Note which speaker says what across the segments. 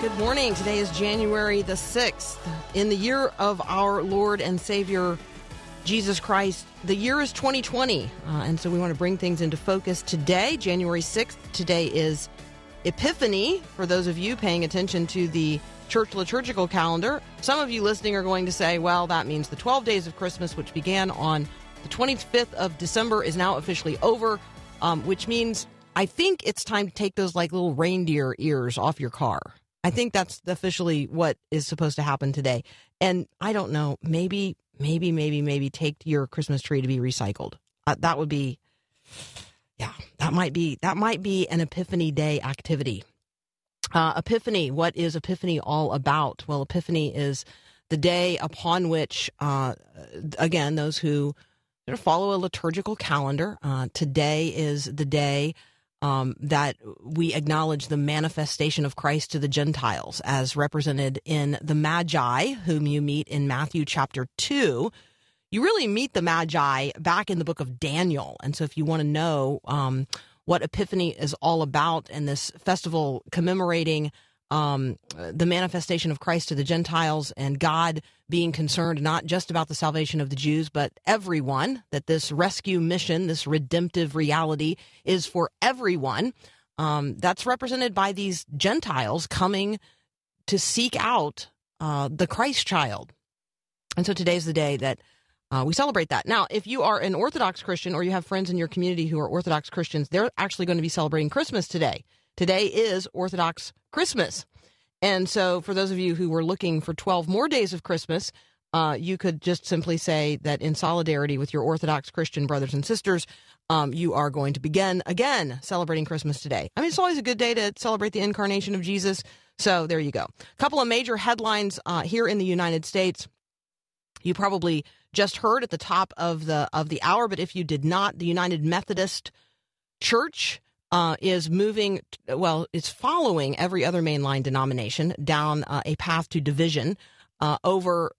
Speaker 1: Good morning. Today is January the 6th. In the year of our Lord and Savior Jesus Christ, the year is 2020. Uh, and so we want to bring things into focus today, January 6th. Today is Epiphany. For those of you paying attention to the church liturgical calendar, some of you listening are going to say, well, that means the 12 days of Christmas, which began on the 25th of December, is now officially over, um, which means I think it's time to take those like little reindeer ears off your car. I think that's officially what is supposed to happen today. And I don't know, maybe, maybe, maybe, maybe take your Christmas tree to be recycled. Uh, that would be, yeah, that might be that might be an Epiphany Day activity. Uh, Epiphany, what is Epiphany all about? Well, Epiphany is the day upon which, uh, again, those who follow a liturgical calendar, uh, today is the day um, that we acknowledge the manifestation of Christ to the Gentiles as represented in the Magi, whom you meet in Matthew chapter 2. You really meet the Magi back in the book of Daniel. And so if you want to know um, what Epiphany is all about and this festival commemorating um, the manifestation of Christ to the Gentiles and God being concerned not just about the salvation of the Jews, but everyone, that this rescue mission, this redemptive reality is for everyone. Um, that's represented by these Gentiles coming to seek out uh, the Christ child. And so today's the day that uh, we celebrate that. Now, if you are an Orthodox Christian or you have friends in your community who are Orthodox Christians, they're actually going to be celebrating Christmas today. Today is Orthodox Christmas. And so, for those of you who were looking for 12 more days of Christmas, uh, you could just simply say that in solidarity with your Orthodox Christian brothers and sisters, um, you are going to begin again celebrating Christmas today. I mean, it's always a good day to celebrate the incarnation of Jesus. So, there you go. A couple of major headlines uh, here in the United States. You probably just heard at the top of the of the hour, but if you did not, the United Methodist Church uh, is moving, well, it's following every other mainline denomination down uh, a path to division uh, over,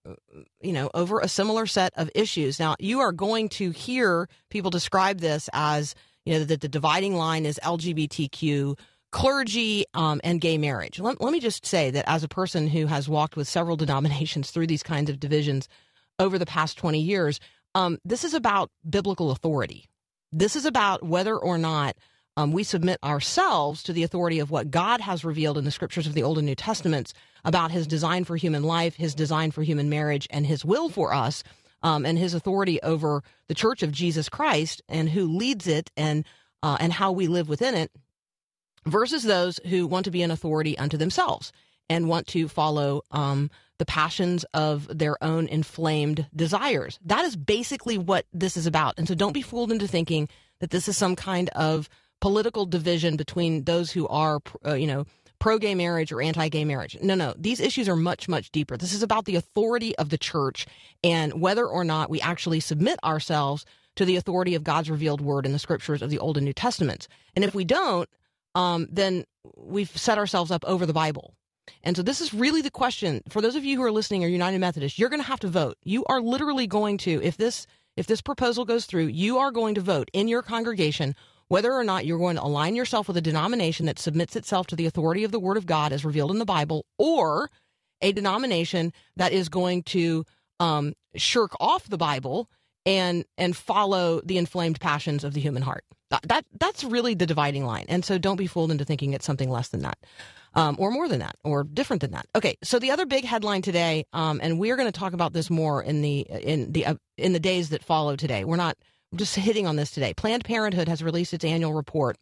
Speaker 1: you know, over a similar set of issues. Now, you are going to hear people describe this as, you know, that the dividing line is LGBTQ clergy um, and gay marriage. Let, let me just say that as a person who has walked with several denominations through these kinds of divisions over the past 20 years, um, this is about biblical authority. This is about whether or not um, we submit ourselves to the authority of what God has revealed in the scriptures of the Old and New Testaments about his design for human life, his design for human marriage, and his will for us, um, and his authority over the church of Jesus Christ and who leads it and uh, and how we live within it, versus those who want to be an authority unto themselves and want to follow um, the passions of their own inflamed desires. That is basically what this is about. And so don't be fooled into thinking that this is some kind of political division between those who are, uh, you know, pro gay marriage or anti gay marriage. No, no. These issues are much, much deeper. This is about the authority of the church and whether or not we actually submit ourselves to the authority of God's revealed word in the scriptures of the Old and New Testaments. And if we don't, um, then we've set ourselves up over the Bible. And so this is really the question for those of you who are listening or United Methodist, you're going to have to vote. You are literally going to if this if this proposal goes through, you are going to vote in your congregation whether or not you're going to align yourself with a denomination that submits itself to the authority of the Word of God as revealed in the Bible, or a denomination that is going to um, shirk off the Bible and and follow the inflamed passions of the human heart. That, that that's really the dividing line. And so don't be fooled into thinking it's something less than that. Um, or more than that, or different than that. Okay, so the other big headline today, um, and we're going to talk about this more in the in the uh, in the days that follow today. We're not just hitting on this today. Planned Parenthood has released its annual report.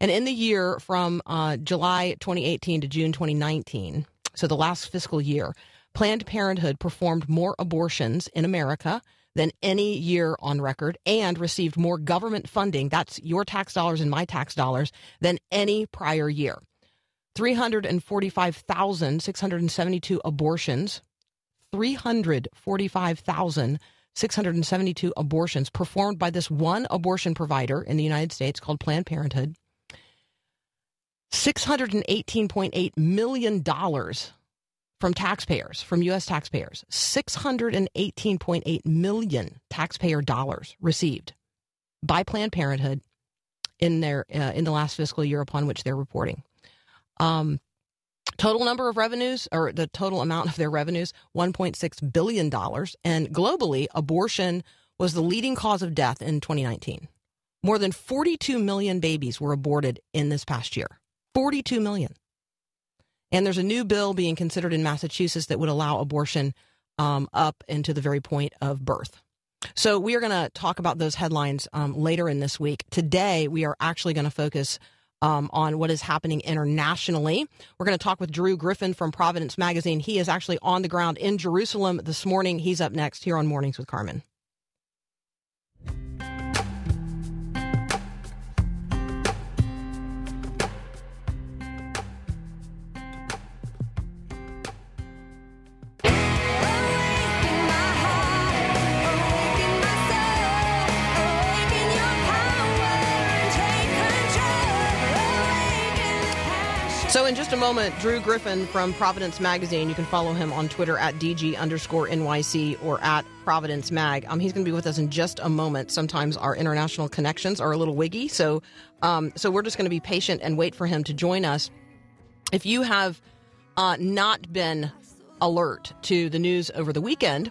Speaker 1: And in the year from uh, July 2018 to June 2019, so the last fiscal year, Planned Parenthood performed more abortions in America than any year on record and received more government funding, that's your tax dollars and my tax dollars, than any prior year. 345,672 abortions, 345,672 abortions performed by this one abortion provider in the United States called Planned Parenthood. $618.8 million from taxpayers, from U.S. taxpayers. 618.8 million taxpayer dollars received by Planned Parenthood in their uh, in the last fiscal year upon which they're reporting. Um, total number of revenues, or the total amount of their revenues, $1.6 billion. And globally, abortion was the leading cause of death in 2019. More than 42 million babies were aborted in this past year. 42 million. And there's a new bill being considered in Massachusetts that would allow abortion um, up into the very point of birth. So we are going to talk about those headlines um, later in this week. Today, we are actually going to focus um, on what is happening internationally. We're going to talk with Drew Griffin from Providence Magazine. He is actually on the ground in Jerusalem this morning. He's up next here on Mornings with Carmen. So, in just a moment, Drew Griffin from Providence Magazine. You can follow him on Twitter at DG underscore NYC or at Providence Mag. Um, he's going to be with us in just a moment. Sometimes our international connections are a little wiggy. So, um, so we're just going to be patient and wait for him to join us. If you have uh, not been alert to the news over the weekend,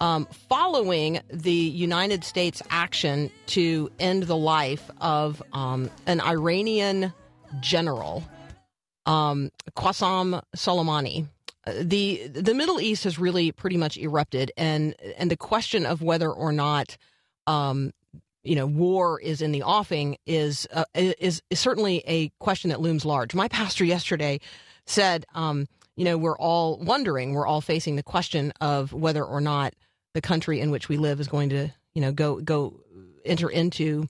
Speaker 1: um, following the United States action to end the life of um, an Iranian general, um, Qasem Soleimani. The the Middle East has really pretty much erupted, and and the question of whether or not um, you know war is in the offing is uh, is is certainly a question that looms large. My pastor yesterday said, um, you know, we're all wondering, we're all facing the question of whether or not the country in which we live is going to, you know, go go enter into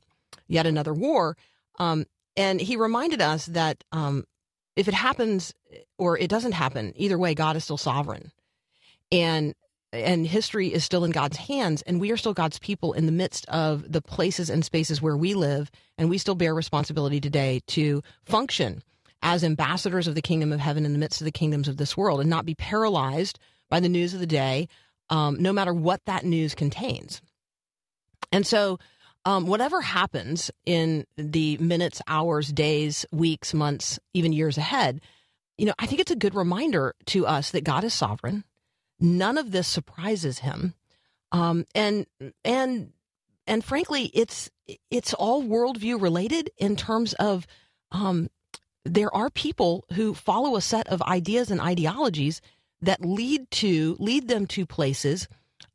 Speaker 1: yet another war. Um, and he reminded us that um, if it happens or it doesn't happen, either way, God is still sovereign, and and history is still in God's hands, and we are still God's people in the midst of the places and spaces where we live, and we still bear responsibility today to function as ambassadors of the kingdom of heaven in the midst of the kingdoms of this world, and not be paralyzed by the news of the day, um, no matter what that news contains. And so, um, whatever happens in the minutes, hours, days, weeks, months, even years ahead, you know, I think it's a good reminder to us that God is sovereign. None of this surprises him, um, and and and frankly, it's it's all worldview related in terms of um, there are people who follow a set of ideas and ideologies that lead to lead them to places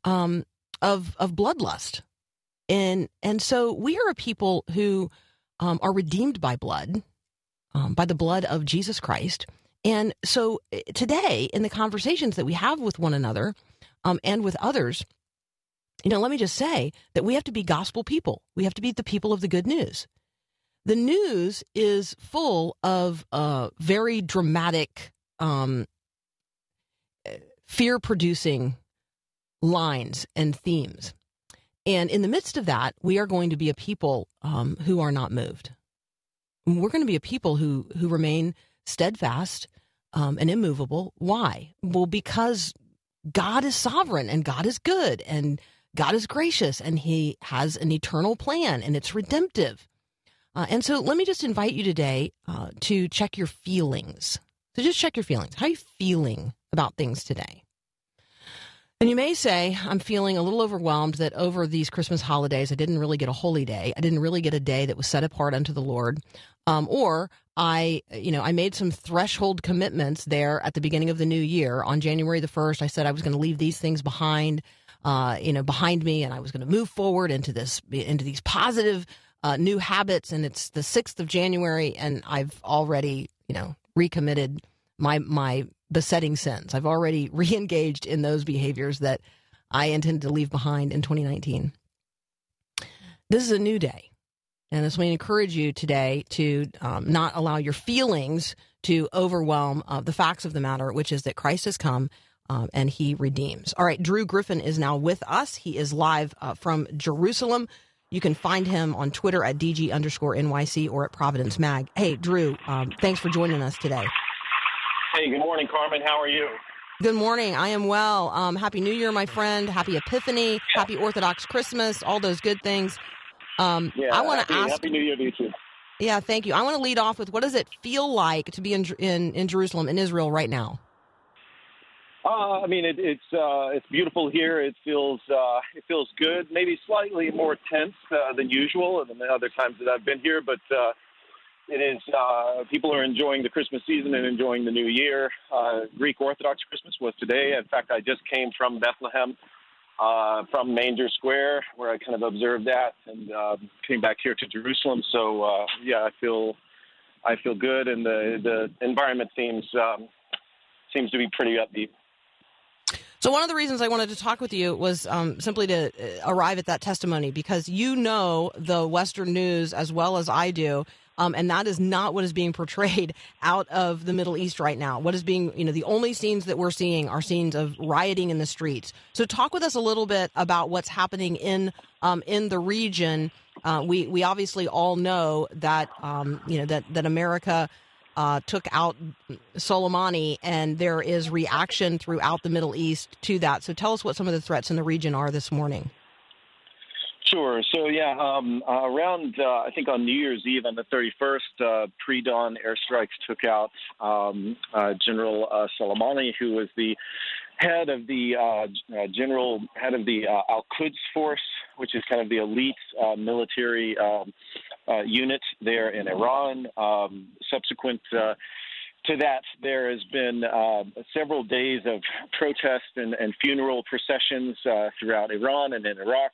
Speaker 1: um, of of bloodlust, and and so we are a people who um, are redeemed by blood, um, by the blood of Jesus Christ, and so eh, today in the conversations that we have with one another um, and with others, you know, let me just say that we have to be gospel people. We have to be the people of the good news. The news is full of uh, very dramatic, um, fear producing lines and themes. And in the midst of that, we are going to be a people um, who are not moved. We're going to be a people who, who remain steadfast um, and immovable. Why? Well, because God is sovereign and God is good and God is gracious and He has an eternal plan and it's redemptive. Uh, and so let me just invite you today uh, to check your feelings. So just check your feelings. How are you feeling about things today? And you may say, I'm feeling a little overwhelmed that over these Christmas holidays, I didn't really get a holy day. I didn't really get a day that was set apart unto the Lord. Um, or I, you know, I made some threshold commitments there at the beginning of the new year. On January the 1st, I said I was going to leave these things behind, uh, you know, behind me, and I was going to move forward into this, into these positive uh, new habits. And it's the 6th of January, and I've already, you know, recommitted my my besetting sins. I've already re-engaged in those behaviors that I intended to leave behind in 2019. This is a new day. And so we encourage you today to um, not allow your feelings to overwhelm uh, the facts of the matter, which is that Christ has come um, and he redeems. All right, Drew Griffin is now with us. He is live uh, from Jerusalem. You can find him on Twitter at DG underscore NYC or at Providence Mag. Hey, Drew, um, thanks for joining us today.
Speaker 2: Hey, good morning, Carmen. How are you?
Speaker 1: Good morning. I am well. Um, Happy New Year, my friend. Happy Epiphany. Happy Orthodox Christmas. All those good things. Um,
Speaker 2: Yeah,
Speaker 1: I want to ask.
Speaker 2: Happy New Year to you too.
Speaker 1: Yeah, thank you. I want to lead off with what does it feel like to be in in, in Jerusalem, in Israel, right now?
Speaker 2: Uh, I mean, it, it's uh, it's beautiful here. It feels uh, it feels good. Maybe slightly more tense uh, than usual than the other times that I've been here, but uh, it is. Uh, people are enjoying the Christmas season and enjoying the New Year. Uh, Greek Orthodox Christmas was today. In fact, I just came from Bethlehem, uh, from Manger Square, where I kind of observed that, and uh, came back here to Jerusalem. So uh, yeah, I feel I feel good, and the the environment seems um, seems to be pretty upbeat.
Speaker 1: So one of the reasons I wanted to talk with you was um, simply to uh, arrive at that testimony because you know the Western news as well as I do. Um, and that is not what is being portrayed out of the Middle East right now. What is being, you know, the only scenes that we're seeing are scenes of rioting in the streets. So, talk with us a little bit about what's happening in um, in the region. Uh, we we obviously all know that um, you know that that America uh, took out Soleimani, and there is reaction throughout the Middle East to that. So, tell us what some of the threats in the region are this morning.
Speaker 2: Sure. So yeah, um, uh, around uh, I think on New Year's Eve on the 31st, uh, pre-dawn airstrikes took out um, uh, General uh, Soleimani, who was the head of the uh, general head of the Al Quds force, which is kind of the elite military um, unit there in Iran. Um, subsequent. To that, there has been uh, several days of protest and, and funeral processions uh, throughout Iran and in Iraq.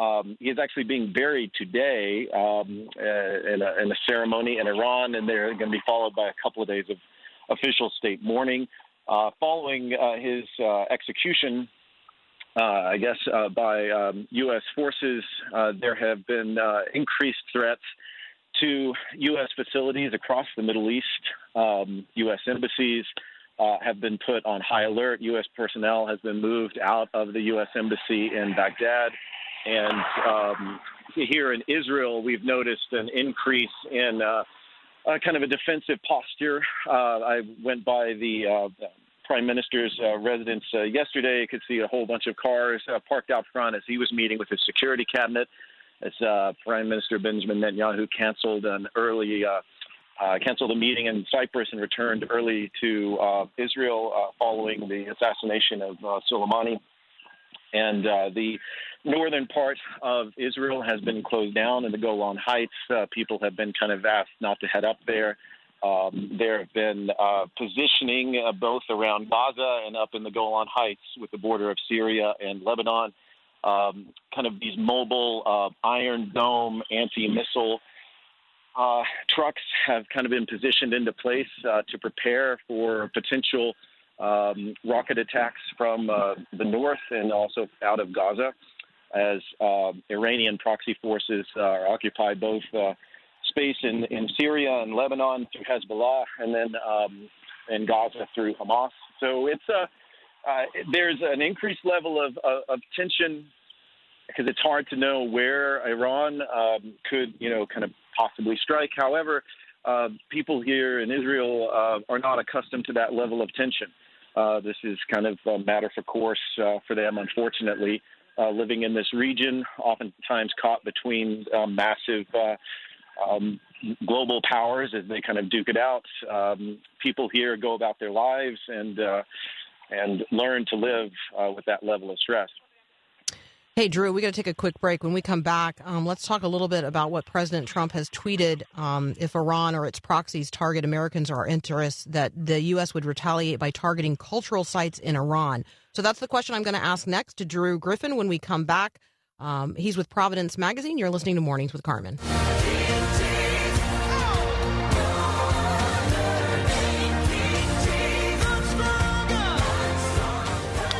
Speaker 2: Um, he is actually being buried today um, uh, in, a, in a ceremony in Iran, and they're going to be followed by a couple of days of official state mourning. Uh, following uh, his uh, execution, uh, I guess, uh, by um, U.S. forces, there have been increased threats to U.S. facilities across the Middle East. Um, U.S. embassies uh, have been put on high alert. U.S. personnel has been moved out of the U.S. embassy in Baghdad. And um, here in Israel, we've noticed an increase in uh, kind of a defensive posture. Uh, I went by the uh, prime minister's uh, residence yesterday. I could see a whole bunch of cars parked out front as he was meeting with his security cabinet. As Prime Minister Benjamin Netanyahu canceled an early. Uh, canceled a meeting in Cyprus and returned early to uh, Israel uh, following the assassination of Soleimani. And uh, the northern part of Israel has been closed down in the Golan Heights. Uh, people have been kind of asked not to head up there. Um, there have been uh, positioning uh, both around Gaza and up in the Golan Heights with the border of Syria and Lebanon. Um, kind of these mobile uh, Iron Dome anti missile uh, trucks have kind of been positioned into place to prepare for potential um, rocket attacks from uh, the north and also out of Gaza, as um Iranian proxy forces uh, occupy both uh, space in, in Syria and Lebanon through Hezbollah, and then um, in Gaza through Hamas. So it's a uh, there's an increased level of, of, of tension because it's hard to know where Iran um, could, you know, kind of possibly strike. However, uh, people here in Israel uh, are not accustomed to that level of tension. Uh, this is kind of a matter for course uh, for them, unfortunately, uh, living in this region, oftentimes caught between um, massive uh, um, global powers as they kind of duke it out. Um, people here go about their lives and uh, and learn to live uh, with that level of stress.
Speaker 1: Hey, Drew, we got to take a quick break. When we come back, um, let's talk a little bit about what President Trump has tweeted. Um, if Iran or its proxies target Americans or our interests, that the U.S. would retaliate by targeting cultural sites in Iran. So that's the question I'm going to ask next to Drew Griffin when we come back. Um, he's with Providence Magazine. You're listening to Mornings with Carmen.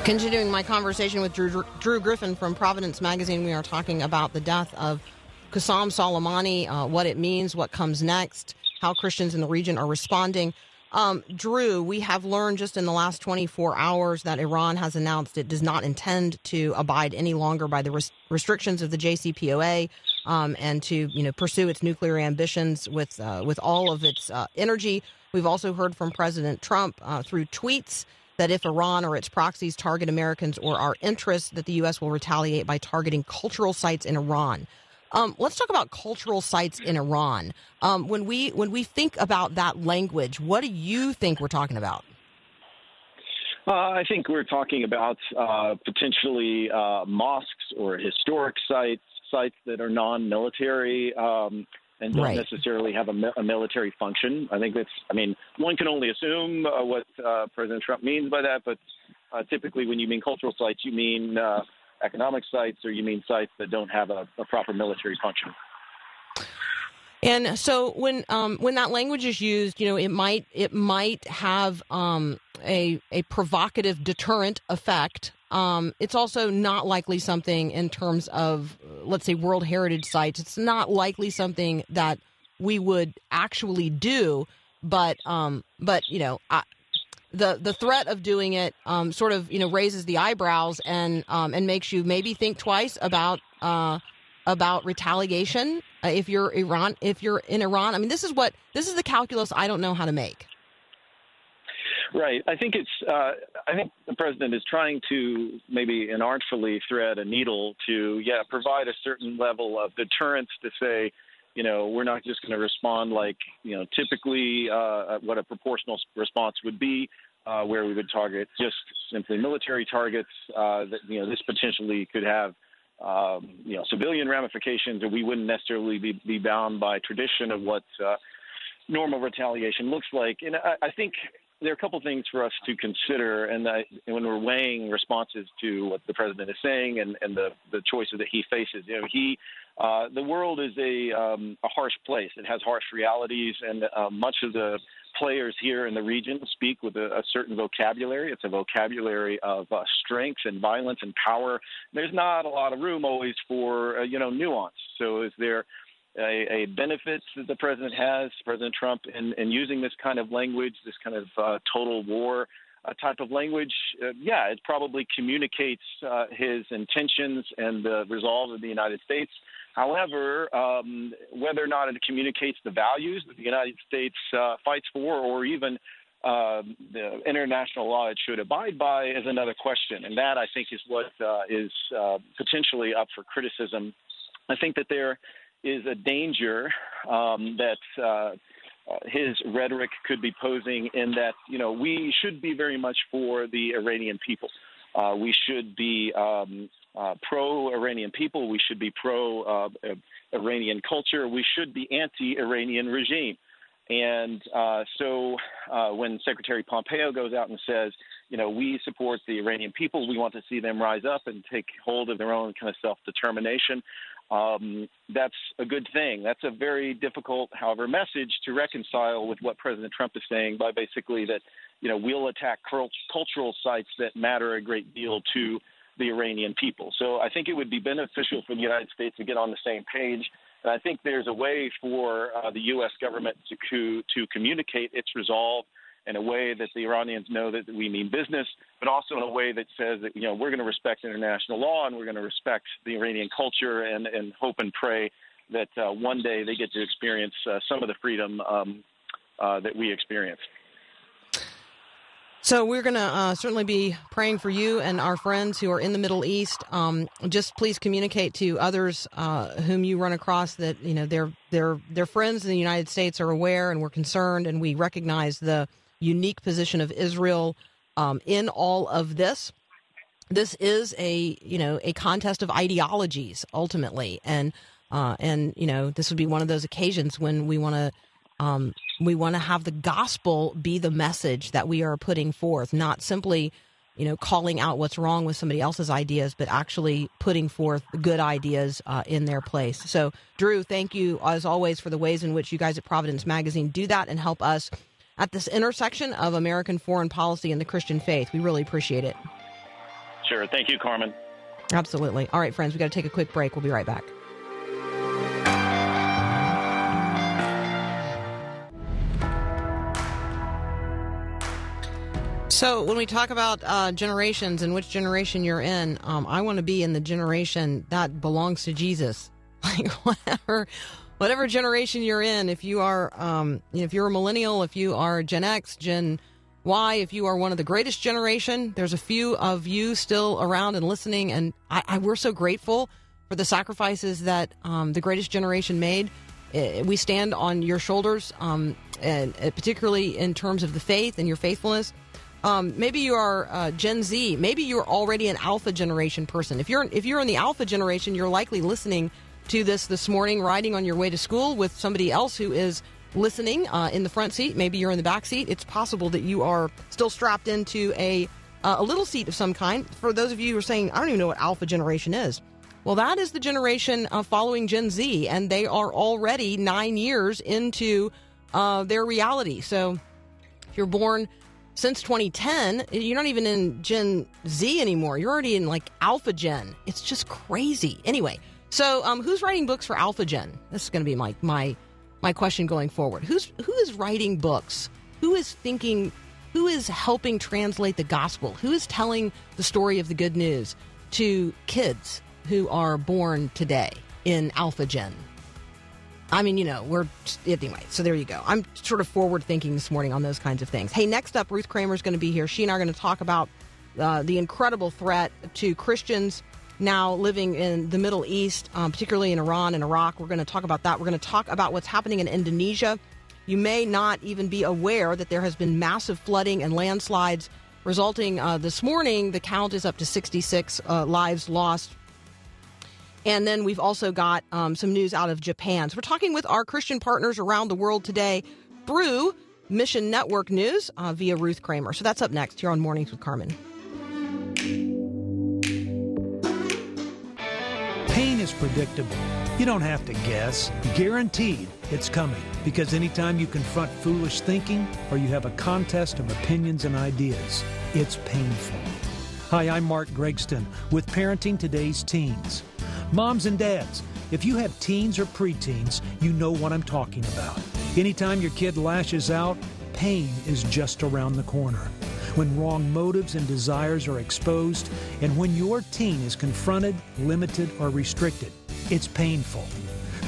Speaker 1: Continuing my conversation with Drew, Drew Griffin from Providence Magazine, we are talking about the death of Qasem Soleimani, uh, what it means, what comes next, how Christians in the region are responding. Um, Drew, we have learned just in the last 24 hours that Iran has announced it does not intend to abide any longer by the res- restrictions of the JCPOA um, and to you know pursue its nuclear ambitions with uh, with all of its uh, energy. We've also heard from President Trump uh, through tweets that if Iran or its proxies target Americans or our interests, that the U.S. will retaliate by targeting cultural sites in Iran. Um, let's talk about cultural sites in Iran. Um, when we when we think about that language, what do you think we're talking about?
Speaker 2: Uh, I think we're talking about uh, potentially uh, mosques or historic sites, sites that are non-military um, and don't
Speaker 1: Right.
Speaker 2: necessarily have a, mi- a military function. I think that's. I mean, one can only assume uh, what uh, President Trump means by that, but uh, typically, when you mean cultural sites, you mean uh, economic sites or you mean sites that don't have a, a proper military function.
Speaker 1: And so when um, when that language is used, you know, it might it might have um, a a provocative deterrent effect. Um, it's also not likely something in terms of let's say World Heritage sites. It's not likely something that we would actually do, but um, but you know. I, the the threat of doing it um, sort of you know raises the eyebrows and um, and makes you maybe think twice about uh, about retaliation uh, if you're Iran if you're in Iran. I mean, this is what this is the calculus I don't know how to make.
Speaker 2: Right. I think it's. Uh, I think the president is trying to maybe inartfully thread a needle to, yeah, provide a certain level of deterrence to say, you know, we're not just going to respond like, you know, typically uh, what a proportional response would be, uh, where we would target just simply military targets. Uh, that you know, this potentially could have. Um, you know, civilian ramifications, or we wouldn't necessarily be, be bound by tradition of what uh, normal retaliation looks like. And I, I think there are a couple things for us to consider, and when we're weighing responses to what the president is saying and, and the, the choices that he faces, you know, he uh, the world is a um, a harsh place. It has harsh realities, and uh, much of the players here in the region speak with a, a certain vocabulary. It's a vocabulary of uh, strength and violence and power. There's not a lot of room always for uh, you know nuance. So is there a, a benefit that the president has, President Trump, in, in using this kind of language, this kind of uh, total war uh, type of language? Uh, yeah, it probably communicates uh, his intentions and the resolve of the United States. However, um, whether or not it communicates the values that the United States uh, fights for, or even uh, the international law it should abide by, is another question. And that, I think, is what uh, is uh, potentially up for criticism. I think that there is a danger um, that uh, uh, his rhetoric could be posing in that, you know, we should be very much for the Iranian people. Uh, we should be um, uh, pro Iranian people. We should be pro uh, Iranian culture. We should be anti Iranian regime. And uh, so uh, when Secretary Pompeo goes out and says, you know, we support the Iranian people, we want to see them rise up and take hold of their own kind of self determination, um, that's a good thing. That's a very difficult, however, message to reconcile with what President Trump is saying by basically that, you know, we'll attack cultural sites that matter a great deal to the Iranian people. So I think it would be beneficial for the United States to get on the same page. And I think there's a way for uh, the U.S. government to, to communicate its resolve in a way that the Iranians know that we mean business, but also in a way that says that you know we're going to respect international law and we're going to respect the Iranian culture and, and hope and pray that uh, one day they get to experience uh, some of the freedom um, uh, that we experience.
Speaker 1: So we're going to uh, certainly be praying for you and our friends who are in the Middle East. Um, just please communicate to others uh, whom you run across that you know their their their friends in the United States are aware and we're concerned and we recognize the unique position of Israel um, in all of this. This is a you know a contest of ideologies ultimately, and uh, and you know this would be one of those occasions when we want to um, we want to have the gospel be the message that we are putting forth, not simply, you know, calling out what's wrong with somebody else's ideas, but actually putting forth good ideas uh, in their place. So, Drew, thank you as always for the ways in which you guys at Providence Magazine do that and help us at this intersection of American foreign policy and the Christian faith. We really appreciate it.
Speaker 2: Sure. Thank you, Carmen.
Speaker 1: Absolutely. All right, friends, we got to take a quick break. We'll be right back. So, when we talk about uh, generations and which generation you're in, um, I want to be in the generation that belongs to Jesus. Like whatever, whatever generation you're in, if you are, um, if you're a millennial, if you are Gen X, Gen Y, if you are one of the greatest generation, there's a few of you still around and listening, and I, I we're so grateful for the sacrifices that um, the greatest generation made. Eh, We stand on your shoulders, um, and uh, particularly in terms of the faith and your faithfulness. Um, maybe you are uh, Gen Z. Maybe you're already an Alpha generation person. If you're if you're in the Alpha generation, you're likely listening to this this morning, riding on your way to school with somebody else who is listening uh, in the front seat. Maybe you're in the back seat. It's possible that you are still strapped into a uh, a little seat of some kind. For those of you who are saying, I don't even know what Alpha generation is. Well, that is the generation uh, following Gen Z, and they are already nine years into uh, their reality. So, if you're born since 2010, you're not even in Gen Z anymore. You're already in like Alpha Gen. It's just crazy. Anyway, so um, who's writing books for Alpha Gen? This is going to be my my my question going forward. Who's who is writing books? Who is thinking? Who is helping translate the gospel? Who is telling the story of the good news to kids who are born today in Alpha Gen? I mean, you know, we're anyway. So there you go. I'm sort of forward thinking this morning on those kinds of things. Hey, next up, Ruth Kramer is going to be here. She and I are going to talk about uh, the incredible threat to Christians now living in the Middle East, um, particularly in Iran and Iraq. We're going to talk about that. We're going to talk about what's happening in Indonesia. You may not even be aware that there has been massive flooding and landslides resulting uh, this morning. The count is up to 66 uh, lives lost. And then we've also got um, some news out of Japan. So we're talking with our Christian partners around the world today through Mission Network News uh, via Ruth Kramer. So that's up next here on Mornings with Carmen.
Speaker 3: Pain is predictable. You don't have to guess. Guaranteed it's coming. Because anytime you confront foolish thinking or you have a contest of opinions and ideas, it's painful. Hi, I'm Mark Gregston with Parenting Today's Teens. Moms and dads, if you have teens or preteens, you know what I'm talking about. Anytime your kid lashes out, pain is just around the corner. When wrong motives and desires are exposed, and when your teen is confronted, limited, or restricted, it's painful.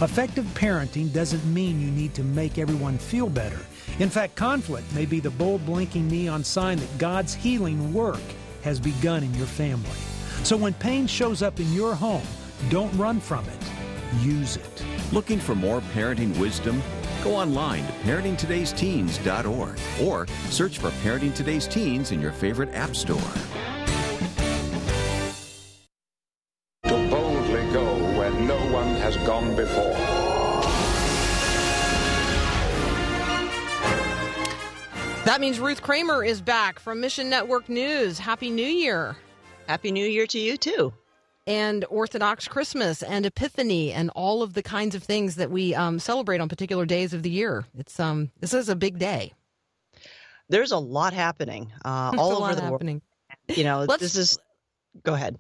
Speaker 3: Effective parenting doesn't mean you need to make everyone feel better. In fact, conflict may be the bold blinking neon sign that God's healing work has begun in your family. So when pain shows up in your home, don't run from it. Use it.
Speaker 4: Looking for more parenting wisdom? Go online to parentingtodaysteens.org or search for Parenting Today's Teens in your favorite app store.
Speaker 5: to boldly go where no one has gone before.
Speaker 1: That means Ruth Kramer is back from Mission Network News. Happy New Year.
Speaker 6: Happy New Year to you too.
Speaker 1: And Orthodox Christmas and Epiphany and all of the kinds of things that we um, celebrate on particular days of the year. It's um this is a big day.
Speaker 6: There's a lot happening uh, all over the
Speaker 1: happening.
Speaker 6: world. You know,
Speaker 1: Let's-
Speaker 6: this is. Go ahead.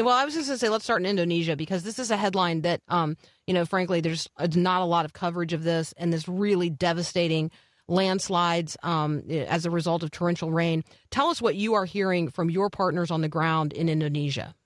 Speaker 1: Well, I was just going to say, let's start in Indonesia because this is a headline that, um, you know, frankly, there's uh, not a lot of coverage of this and this really devastating landslides um, as a result of torrential rain. Tell us what you are hearing from your partners on the ground in Indonesia.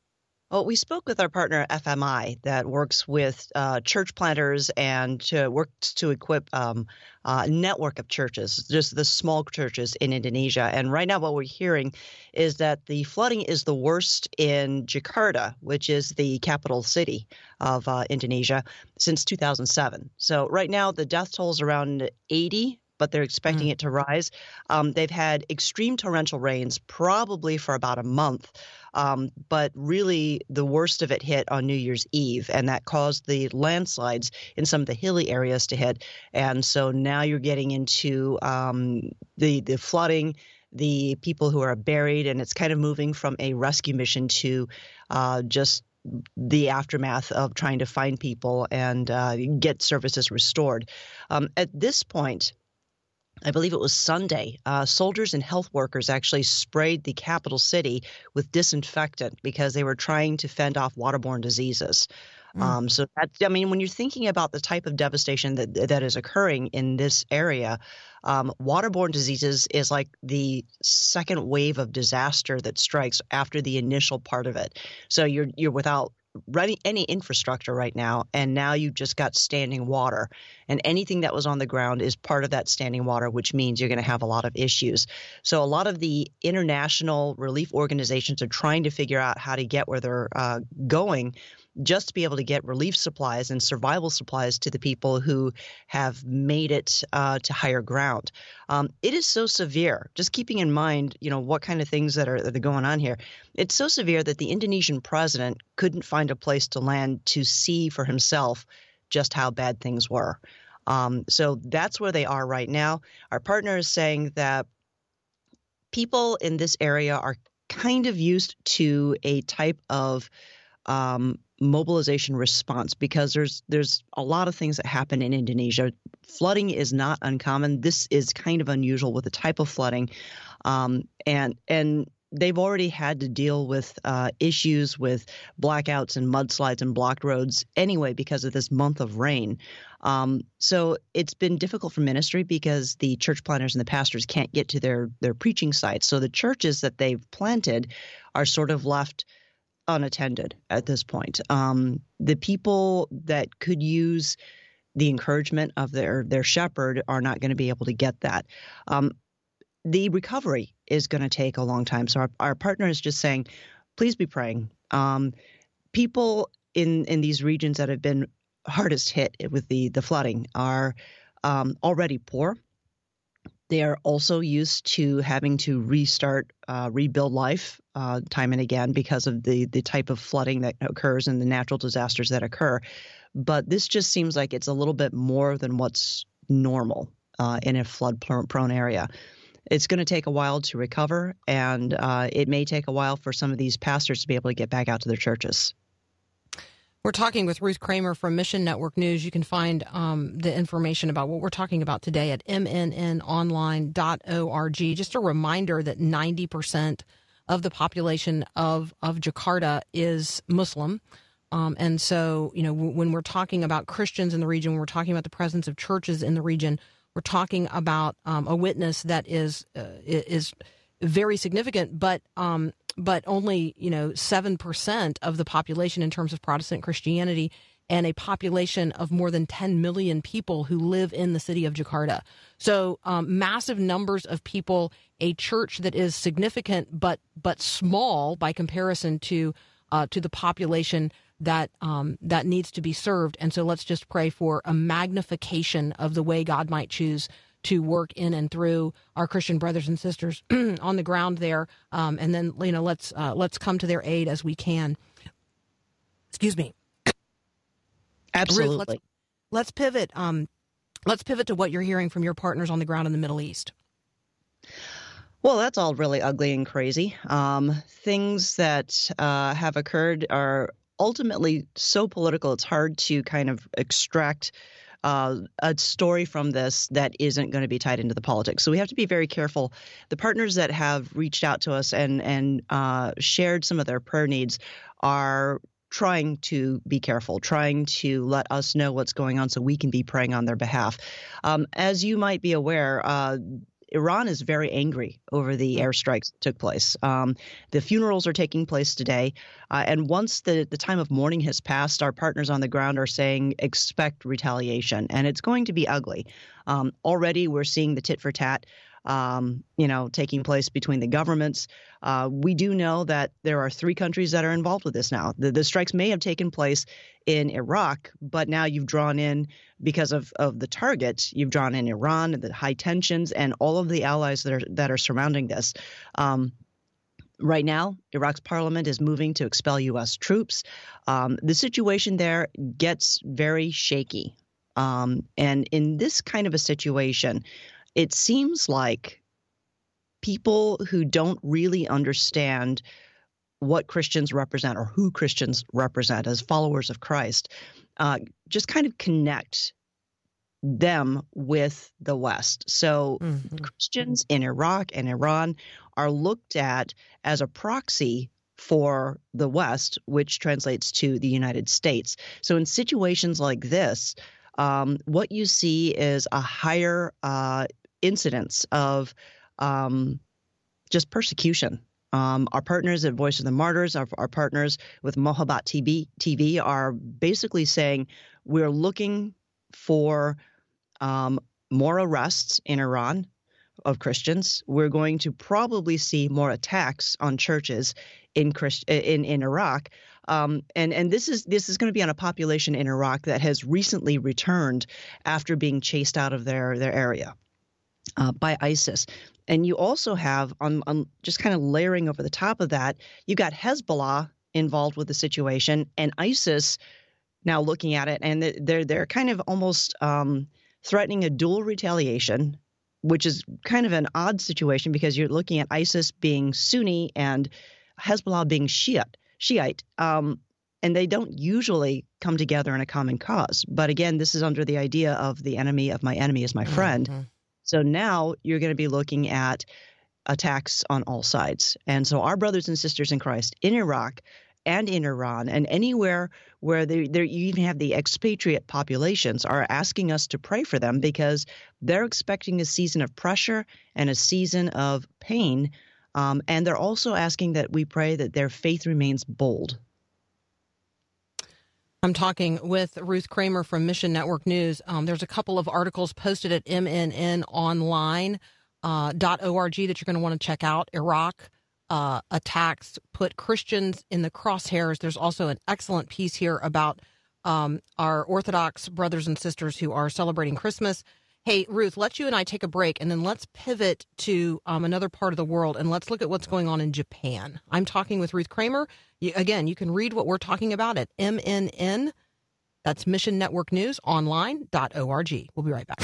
Speaker 6: Well, we spoke with our partner FMI that works with uh, church planters and to, works to equip um, a network of churches, just the small churches in Indonesia. And right now, what we're hearing is that the flooding is the worst in Jakarta, which is the capital city of uh, Indonesia, since 2007. So right now, the death toll is around 80 but they're expecting it to rise. Um, they've had extreme torrential rains probably for about a month, um, but really the worst of it hit on New Year's Eve, and that caused the landslides in some of the hilly areas to hit. And so now you're getting into um, the the flooding. The people who are buried, and it's kind of moving from a rescue mission to uh, just the aftermath of trying to find people and uh, get services restored. Um, at this point, I believe it was Sunday, uh, soldiers and health workers actually sprayed the capital city with disinfectant because they were trying to fend off waterborne diseases. Um, so that I mean, when you're thinking about the type of devastation that that is occurring in this area, um, waterborne diseases is like the second wave of disaster that strikes after the initial part of it. So you're you're without running any infrastructure right now, and now you've just got standing water, and anything that was on the ground is part of that standing water, which means you're going to have a lot of issues. So a lot of the international relief organizations are trying to figure out how to get where they're uh, going just to be able to get relief supplies and survival supplies to the people who have made it uh, to higher ground. Um, it is so severe. Just keeping in mind, you know, what kind of things that are that are going on here. It's so severe that the Indonesian president couldn't find a place to land to see for himself just how bad things were. Um, so that's where they are right now. Our partner is saying that people in this area are kind of used to a type of um, mobilization response because there's there's a lot of things that happen in Indonesia. Flooding is not uncommon. This is kind of unusual with the type of flooding, um, and and they've already had to deal with uh, issues with blackouts and mudslides and blocked roads anyway because of this month of rain. Um, so it's been difficult for ministry because the church planters and the pastors can't get to their their preaching sites. So the churches that they've planted are sort of left unattended at this point. Um, the people that could use the encouragement of their their shepherd are not going to be able to get that. Um, the recovery is going to take a long time. So our, our partner is just saying, please be praying. Um, people in in these regions that have been hardest hit with the the flooding are um, already poor. They are also used to having to restart, uh, rebuild life uh, time and again because of the the type of flooding that occurs and the natural disasters that occur. But this just seems like it's a little bit more than what's normal uh, in a flood prone area. It's going to take a while to recover, and uh, it may take a while for some of these pastors to be able to get back out to their churches.
Speaker 1: We're talking with Ruth Kramer from Mission Network News. You can find um, the information about what we're talking about today at mnnonline.org. Just a reminder that 90% of the population of, of Jakarta is Muslim. Um, and so, you know, w- when we're talking about Christians in the region, when we're talking about the presence of churches in the region, we're talking about um, a witness that is uh, is very significant, but um, but only you know seven percent of the population in terms of Protestant Christianity, and a population of more than 10 million people who live in the city of Jakarta. So um, massive numbers of people, a church that is significant but but small by comparison to uh, to the population that um, that needs to be served. And so let's just pray for a magnification of the way God might choose to work in and through our Christian brothers and sisters on the ground there. Um, and then you know let's uh, let's come to their aid as we can. Excuse me.
Speaker 6: Absolutely.
Speaker 1: Ruth, let's, let's pivot. Um, let's pivot to what you're hearing from your partners on the ground in the Middle East.
Speaker 6: Well, that's all really ugly and crazy. Um, things that uh, have occurred are ultimately so political, it's hard to kind of extract uh, a story from this that isn't going to be tied into the politics. So we have to be very careful. The partners that have reached out to us and and uh, shared some of their prayer needs are trying to be careful, trying to let us know what's going on so we can be praying on their behalf. Um, as you might be aware, uh, Iran is very angry over the airstrikes that took place. Um, the funerals are taking place today. Uh, and once the, the time of mourning has passed, our partners on the ground are saying expect retaliation. And it's going to be ugly. Um, already, we're seeing the tit for tat. Um, you know, taking place between the governments. Uh, we do know that there are three countries that are involved with this now. The, the strikes may have taken place in Iraq, but now you've drawn in because of, of the targets. You've drawn in Iran and the high tensions and all of the allies that are that are surrounding this. Um, Right now, Iraq's parliament is moving to expel U.S. troops. Um, the situation there gets very shaky. Um, and in this kind of a situation, it seems like people who don't really understand what Christians represent or who Christians represent as followers of Christ uh, just kind of connect them with the West. So
Speaker 1: Mhm.
Speaker 6: Christians in Iraq and Iran are looked at as a proxy for the West, which translates to the United States. So in situations like this, um, what you see is a higher uh, incidence of um, just persecution. Um, our partners at Voice of the Martyrs, our, our partners with Mohabat TV, TV, are basically saying we're looking for um, more arrests in Iran of Christians. We're going to probably see more attacks on churches in Christ- in in Iraq. Um, and and this is this is going to be on a population in Iraq that has recently returned after being chased out of their their area uh, by ISIS. And you also have on, on just kind of layering over the top of that, you've got Hezbollah involved with the situation and ISIS now looking at it, and they're they're kind of almost um, threatening a dual retaliation, which is kind of an odd situation because you're looking at ISIS being Sunni and Hezbollah being Shiite. Shiite. Um, and they don't usually come together in a common cause. But again, this is under the idea of the enemy of my enemy is my friend.
Speaker 1: Mhm.
Speaker 6: So now you're going to be looking at attacks on all sides. And so our brothers and sisters in Christ in Iraq and in Iran and anywhere where they, you even have the expatriate populations are asking us to pray for them because they're expecting a season of pressure and a season of pain. Um, and they're also asking that we pray that their faith remains bold.
Speaker 1: I'm talking with Ruth Kramer from Mission Network News. Um, there's a couple of articles posted at mnnonline.org uh, that you're going to want to check out. Iraq uh, attacks put Christians in the crosshairs. There's also an excellent piece here about um, our Orthodox brothers and sisters who are celebrating Christmas. Hey, Ruth, let's you and I take a break and then let's pivot to um, another part of the world and let's look at what's going on in Japan. I'm talking with Ruth Kramer. You, again, you can read what we're talking about at MNN. That's Mission Network News online.org. We'll be right back.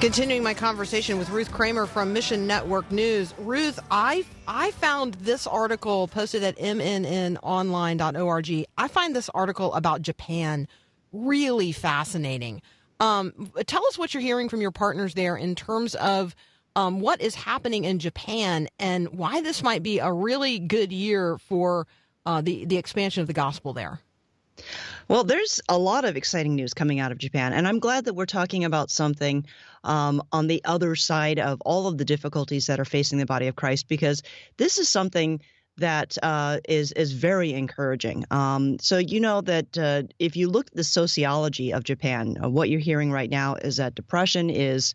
Speaker 1: Continuing my conversation with Ruth Kramer from Mission Network News. Ruth, I I found this article posted at mnnonline.org. I find this article about Japan really fascinating. Um, tell us what you're hearing from your partners there in terms of um, what is happening in Japan and why this might be a really good year for uh, the the expansion of the gospel there.
Speaker 6: Well, there's a lot of exciting news coming out of Japan, and I'm glad that we're talking about something um, on the other side of all of the difficulties that are facing the body of Christ, because this is something that uh, is is very encouraging. Um, so you know that uh, if you look at the sociology of Japan, uh, what you're hearing right now is that depression is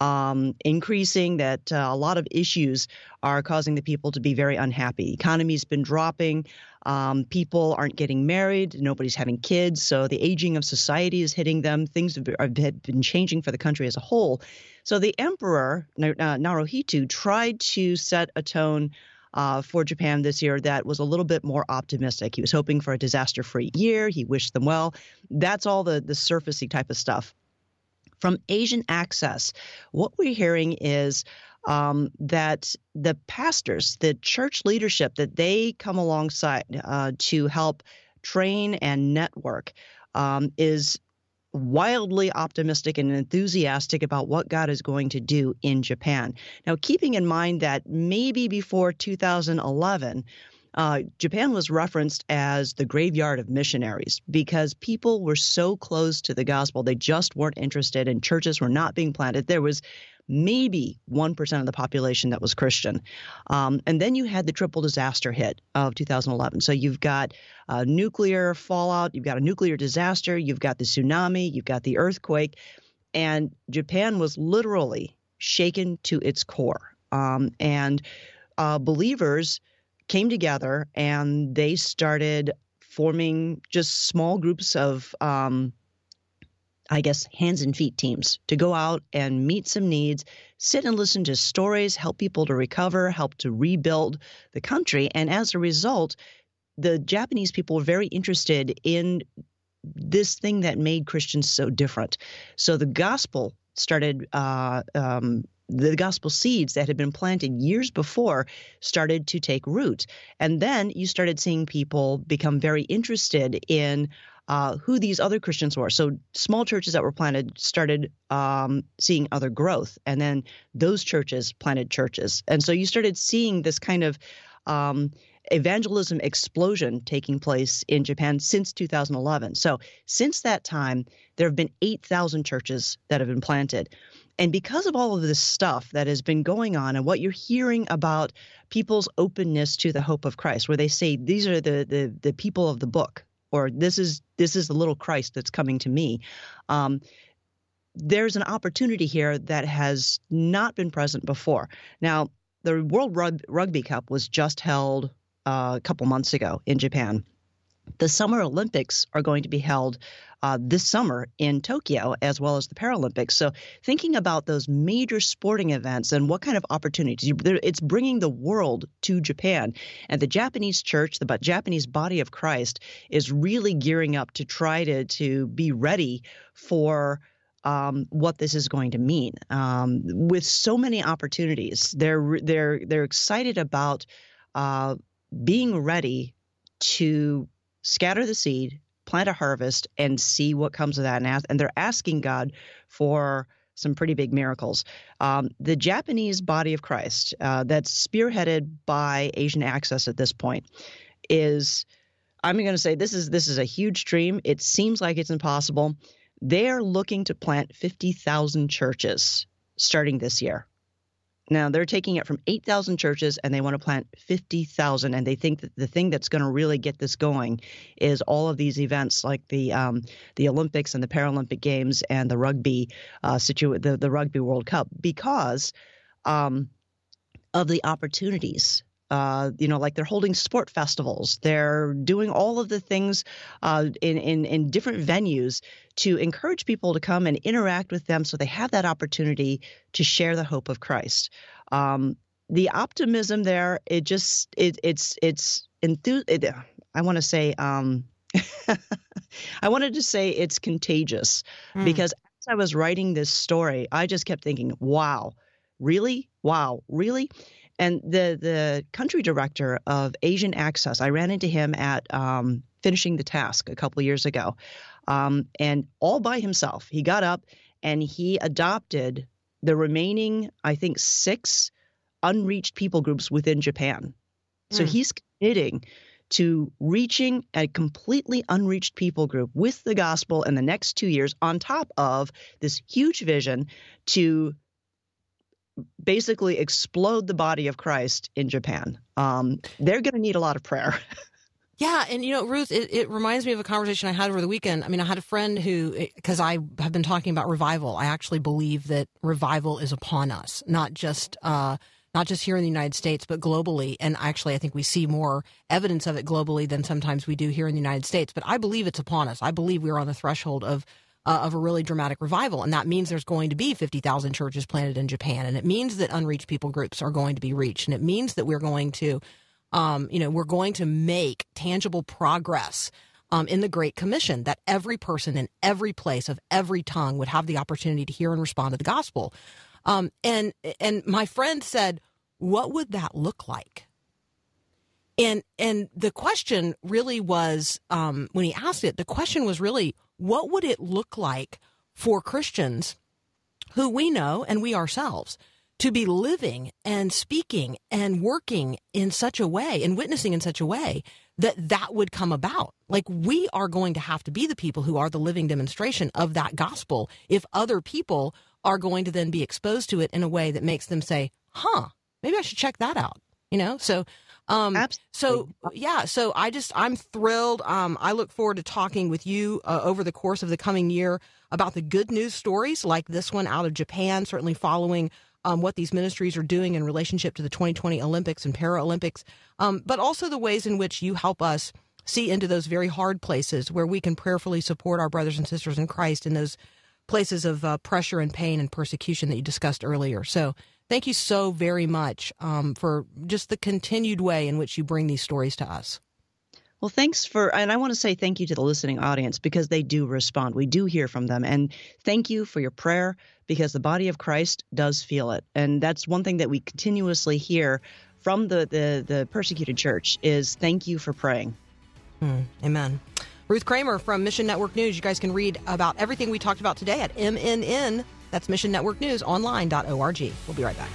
Speaker 6: um, increasing, that uh, a lot of issues are causing the people to be very unhappy. Economy's been dropping. Um, people aren't getting married. Nobody's having kids. So the aging of society is hitting them. Things have been- changing for the country as a whole. So the emperor, uh, Naruhito, tried to set a tone uh, for Japan this year that was a little bit more optimistic. He was hoping for a disaster free year. He wished them well. That's all the, the surfacey type of stuff. From Asian Access, what we're hearing is um, that the pastors, the church leadership, that they come alongside uh, to help train and network um, is wildly optimistic and enthusiastic about what God is going to do in Japan. Now, keeping in mind that maybe before 2011, uh, Japan was referenced as the graveyard of missionaries because people were so close to the gospel. They just weren't interested, and churches were not being planted. There was maybe 1% of the population that was Christian. Um, and then you had the triple disaster hit of 2011. So you've got uh, nuclear fallout, you've got a nuclear disaster, you've got the tsunami, you've got the earthquake, and Japan was literally shaken to its core. Um, and uh, believers came together and they started forming just small groups of um, I guess, hands and feet teams to go out and meet some needs, sit and listen to stories, help people to recover, help to rebuild the country. And as a result, the Japanese people were very interested in this thing that made Christians so different. So the gospel started uh, um, the gospel seeds that had been planted years before started to take root. And then you started seeing people become very interested in uh, who these other Christians were. So small churches that were planted started um, seeing other growth, and then those churches planted churches, and so you started seeing this kind of um, evangelism explosion taking place in Japan since 2011. So since that time, there have been 8,000 churches that have been planted. And because of all of this stuff that has been going on and what you're hearing about people's openness to the hope of Christ, where they say these are the the, the people of the book, or this is this is the little Christ that's coming to me. Um, there's an opportunity here that has not been present before. Now, the World Rug- Rugby Cup was just held uh, a couple months ago in Japan. The Summer Olympics are going to be held uh, this summer in Tokyo, as well as the Paralympics. So, thinking about those major sporting events and what kind of opportunities, it's bringing the world to Japan. And the Japanese church, the Japanese body of Christ, is really gearing up to try to, to be ready for um, what this is going to mean. Um, with so many opportunities, they're they're they're excited about uh, being ready to scatter the seed, plant a harvest, and see what comes of that. And, ask, and they're asking God for some pretty big miracles. Um, the Japanese body of Christ, uh, that's spearheaded by Asian Access at this point, is I'm going to say this is this is a huge dream. It seems like it's impossible. They're looking to plant 50,000 churches starting this year. Now they're taking it from 8,000 churches and they want to plant 50,000. And they think that the thing that's going to really get this going is all of these events like the um, the Olympics and the Paralympic Games and the rugby uh, situ- the the Rugby World Cup because um, of the opportunities. Uh, you know, like they're holding sport festivals. They're doing all of the things uh, in, in in different venues to encourage people to come and interact with them, so they have that opportunity to share the hope of Christ. Um, the optimism there, it just it it's it's enthu- it, I want to say um, I wanted to say it's contagious because as I was writing this story, I just kept thinking, wow, really? Wow, really? And the the country director of Asian Access, I ran into him at um, finishing the task a couple of years ago, um, and all by himself, he got up and he adopted the remaining, I think, six unreached people groups within Japan. So
Speaker 1: Hmm.
Speaker 6: he's committing to reaching a completely unreached people group with the gospel in the next two years, on top of this huge vision to basically explode the body of Christ in Japan. Um, they're going to need a lot of prayer.
Speaker 1: Yeah, and you know, Ruth, it, it reminds me of a conversation I had over the weekend. I mean, I had a friend who, because I have been talking about revival, I actually believe that revival is upon us, not just uh, not just here in the United States, but globally. And actually, I think we see more evidence of it globally than sometimes we do here in the United States. But I believe it's upon us. I believe we're on the threshold of uh, of a really dramatic revival, and that means there's going to be fifty thousand churches planted in Japan, and it means that unreached people groups are going to be reached, and it means that we're going to um, you know, we're going to make tangible progress um, in the Great Commission that every person in every place of every tongue would have the opportunity to hear and respond to the gospel. Um, and and my friend said, "What would that look like?" And and the question really was um, when he asked it, the question was really, what would it look like for Christians who we know and we ourselves to be living and speaking and working in such a way and witnessing in such a way that that would come about. Like we are going to have to be the people who are the living demonstration of that gospel if other people are going to then be exposed to it in a way that makes them say, "Huh, maybe I should check that out." You know? So um so yeah, so I just I'm thrilled. Um I look forward to talking with you uh, over the course of the coming year about the good news stories like this one out of Japan, certainly following um, what these ministries are doing in relationship to the 2020 Olympics and Paralympics, um, but also the ways in which you help us see into those very hard places where we can prayerfully support our brothers and sisters in Christ in those places of uh, pressure and pain and persecution that you discussed earlier. So thank you so very much um, for just the continued way in which you bring these stories to us.
Speaker 6: Well, thanks for, and I want to say thank you to the listening audience because they do respond. We do hear from them. And thank you for your prayer because the body of Christ does feel it. And that's one thing that we continuously hear from the, the, the persecuted church is thank you for praying.
Speaker 1: Amen. Ruth Kramer from Mission Network News. You guys can read about everything we talked about today at MNN. That's Mission Network News online.org. We'll be right back.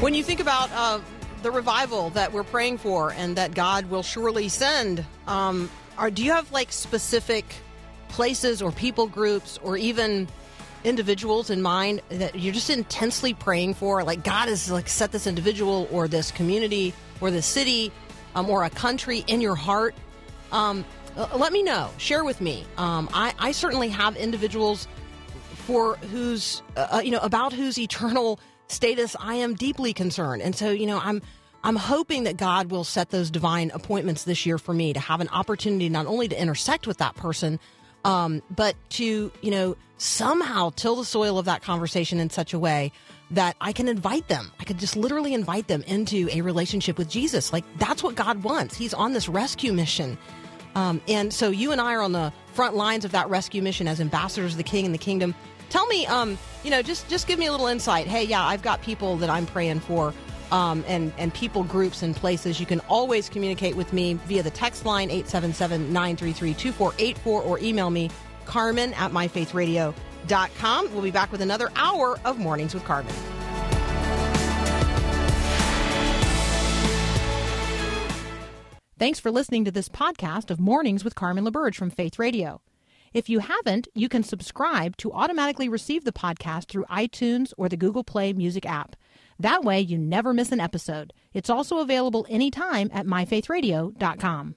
Speaker 1: When you think about uh, the revival that we're praying for and that God will surely send, um, are, do you have like specific places or people groups or even individuals in mind that you're just intensely praying for? Like God has like set this individual or this community or this city um, or a country in your heart. Um, let me know. Share with me. Um, I, I certainly have individuals for whose uh, uh, you know about whose eternal status I am deeply concerned. And so, you know, I'm I'm hoping that God will set those divine appointments this year for me to have an opportunity not only to intersect with that person, um, but to you know somehow till the soil of that conversation in such a way that I can invite them. I could just literally invite them into a relationship with Jesus. Like that's what God wants. He's on this rescue mission. Um, and so you and I are on the front lines of that rescue mission as ambassadors of the King and the kingdom. Tell me, um, you know, just just give me a little insight. Hey, yeah, I've got people that I'm praying for, um, and and people groups and places. You can always communicate with me via the text line 877-933-2484 or email me Carmen at myfaithradio.com. Dot com we'll be back with another hour of Mornings with Carmen.
Speaker 7: Thanks for listening to this podcast of Mornings with Carmen LaBerge from Faith Radio. If you haven't, you can subscribe to automatically receive the podcast through iTunes or the Google Play Music app. That way, you never miss an episode. It's also available anytime at myfaithradio.com.